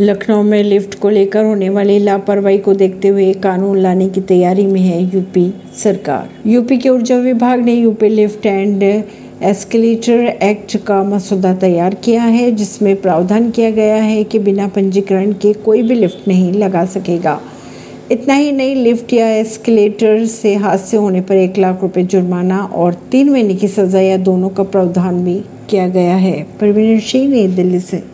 लखनऊ में लिफ्ट को लेकर होने वाली लापरवाही को देखते हुए कानून लाने की तैयारी में है यूपी सरकार। यूपी के ऊर्जा विभाग ने UP lift and escalator act का मसौदा तैयार किया है, जिसमें प्रावधान किया गया है कि बिना पंजीकरण के कोई भी लिफ्ट नहीं लगा सकेगा। इतना ही नहीं, लिफ्ट या एस्केलेटर से हादसे होने पर एक लाख रुपए जुर्माना और तीन महीने की सजा या दोनों का प्रावधान भी किया गया है। परवीन सिंह, नई दिल्ली से।